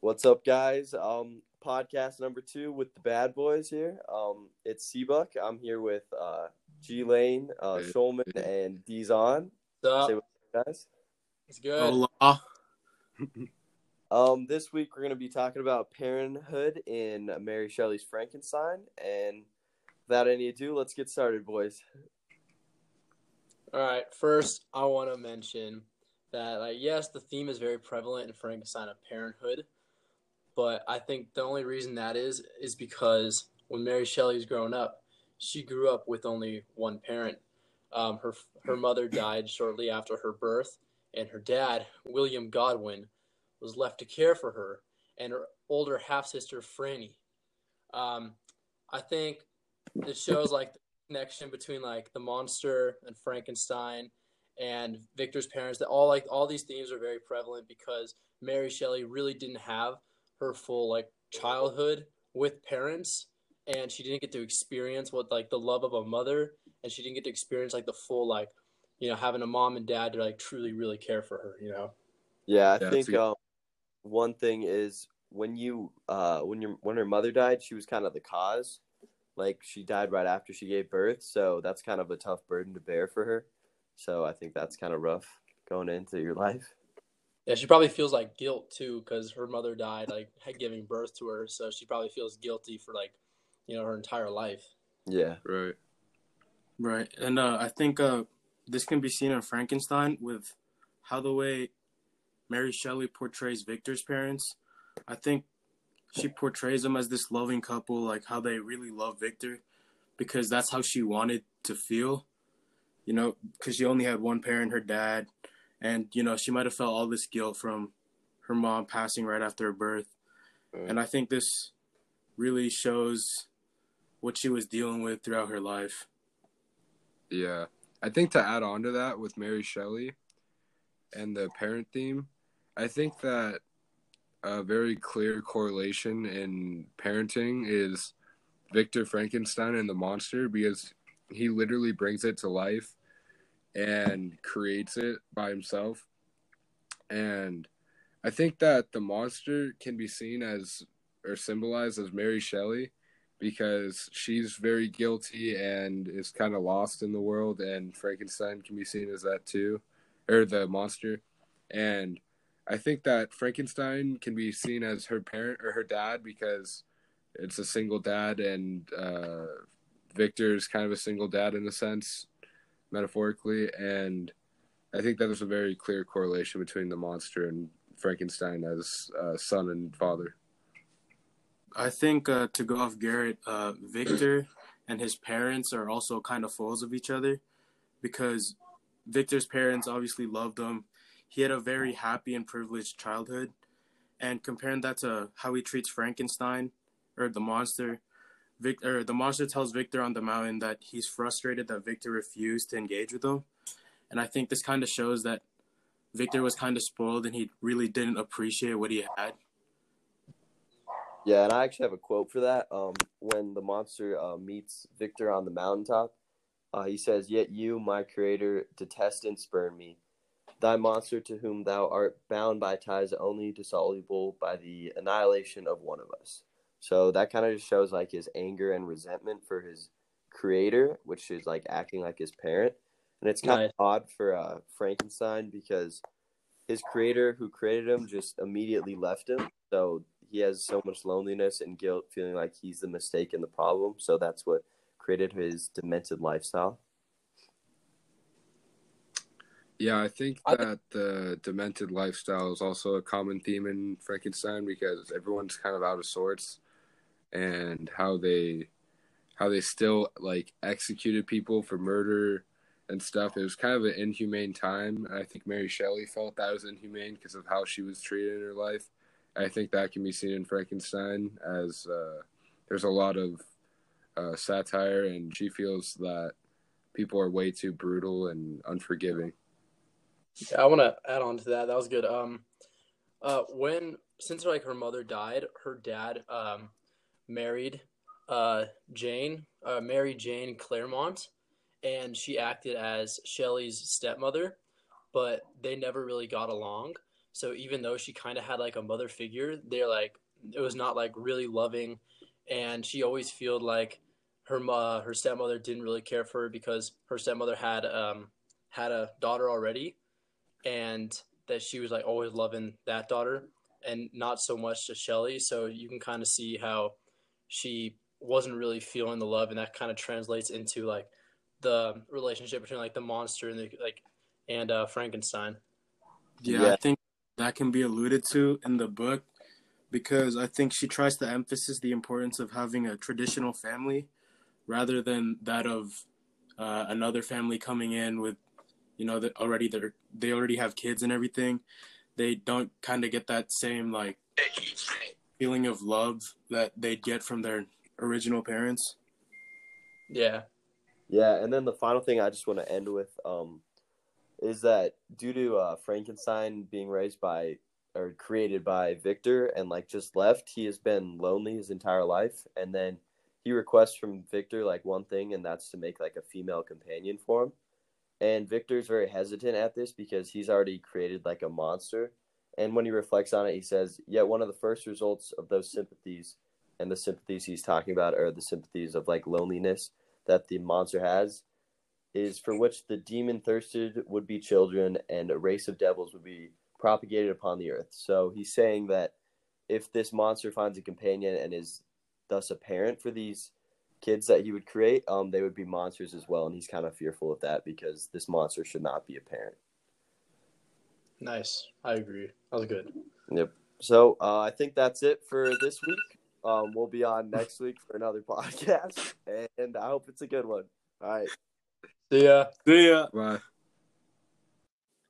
What's up, guys? Um, podcast number two with the bad boys here. Um, it's Seabuck. I'm here with uh, G Lane, uh, Hey. Shulman, and Dizon. What's Say up? what's up, guys. It's good. Hola. Um, this week we're gonna be talking about parenthood in Mary Shelley's Frankenstein. And without any ado, let's get started, boys. All right. First, I want to mention that, like, yes, the theme is very prevalent in Frankenstein of parenthood, but I think the only reason that is is because when Mary Shelley was growing up, she grew up with only one parent. Um, her her mother died shortly after her birth, and her dad, William Godwin, was left to care for her and her older half sister Franny. Um, I think it shows like the connection between like the monster and Frankenstein and Victor's parents. That all like all these themes are very prevalent because Mary Shelley really didn't have her full like childhood with parents, and she didn't get to experience what like the love of a mother, and she didn't get to experience like the full like you know having a mom and dad to like truly really care for her. You know. Yeah, I Yeah, think um, one thing is when you uh when your when her mother died, she was kind of the cause. Like she died right after she gave birth, so that's kind of a tough burden to bear for her. So I think that's kind of rough going into your life. Yeah, she probably feels like guilt too because her mother died like giving birth to her, so she probably feels guilty for like, you know, her entire life. Yeah. Right. Right, and uh, I think uh, this can be seen in Frankenstein with how the way Mary Shelley portrays Victor's parents. I think she portrays them as this loving couple, like how they really love Victor, because that's how she wanted to feel. You know, because she only had one parent, her dad, and you know she might have felt all this guilt from her mom passing right after her birth. Mm. And I think this really shows what she was dealing with throughout her life. Yeah. I think to add on to that with Mary Shelley and the parent theme, I think that a very clear correlation in parenting is Victor Frankenstein and the monster because he literally brings it to life and creates it by himself. And I think that the monster can be seen as or symbolized as Mary Shelley because she's very guilty and is kind of lost in the world and Frankenstein can be seen as that too or the monster and I think that Frankenstein can be seen as her parent or her dad because it's a single dad and uh, Victor is kind of a single dad in a sense metaphorically and I think that there's a very clear correlation between the monster and Frankenstein as uh, son and father. I think uh, to go off Garrett, uh, Victor and his parents are also kind of foes of each other because Victor's parents obviously loved him. He had a very happy and privileged childhood. And comparing that to how he treats Frankenstein or the monster, Victor, the monster tells Victor on the mountain that he's frustrated that Victor refused to engage with him. And I think this kind of shows that Victor was kind of spoiled and he really didn't appreciate what he had. Yeah, and I actually have a quote for that. Um, when the monster uh, meets Victor on the mountaintop, uh, he says, "Yet you, my creator, detest and spurn me, thy monster to whom thou art bound by ties only dissoluble by the annihilation of one of us." So that kind of just shows like his anger and resentment for his creator, which is like acting like his parent, and it's kind Nice. of odd for uh, Frankenstein because his creator, who created him, just immediately left him. So he has so much loneliness and guilt, feeling like he's the mistake and the problem. So that's what created his demented lifestyle. Yeah, I think that the demented lifestyle is also a common theme in Frankenstein because everyone's kind of out of sorts and how they how they still like executed people for murder and stuff. It was kind of an inhumane time. I think Mary Shelley felt that was inhumane because of how she was treated in her life. I think that can be seen in Frankenstein as uh, there's a lot of uh, satire, and she feels that people are way too brutal and unforgiving. Yeah, I want to add on to that. That was good. Um, uh, when since like her mother died, her dad um married uh Jane, uh Mary Jane Clairmont, and she acted as Shelley's stepmother, but they never really got along. So even though she kind of had like a mother figure, they're like it was not like really loving, and she always felt like her uh, her stepmother didn't really care for her because her stepmother had um had a daughter already, and that she was like always loving that daughter and not so much to Shelley. So you can kind of see how she wasn't really feeling the love, and that kind of translates into like the relationship between like the monster and the like and uh, Frankenstein. Yeah, Yeah. I think that can be alluded to in the book because I think she tries to emphasize the importance of having a traditional family rather than that of uh, another family coming in with, you know, that already they're they already have kids and everything. They don't kind of get that same like feeling of love that they'd get from their original parents. Yeah, Yeah, and then the final thing I just want to end with um, is that due to uh, Frankenstein being raised by or created by Victor and like just left, he has been lonely his entire life, and then he requests from Victor like one thing, and that's to make like a female companion for him. And Victor's very hesitant at this because he's already created like a monster. And when he reflects on it, he says, Yet one of the first results of those sympathies, and the sympathies he's talking about are the sympathies of like loneliness that the monster has, is for which the demon thirsted would be children, and a race of devils would be propagated upon the earth. So he's saying that if this monster finds a companion and is thus a parent for these kids that he would create, um, they would be monsters as well, and he's kind of fearful of that because this monster should not be a parent. Nice. I agree. That was good. Yep. So uh, I think that's it for this week. Um, we'll be on next week for another podcast, and I hope it's a good one. All right. See ya. See ya. Bye.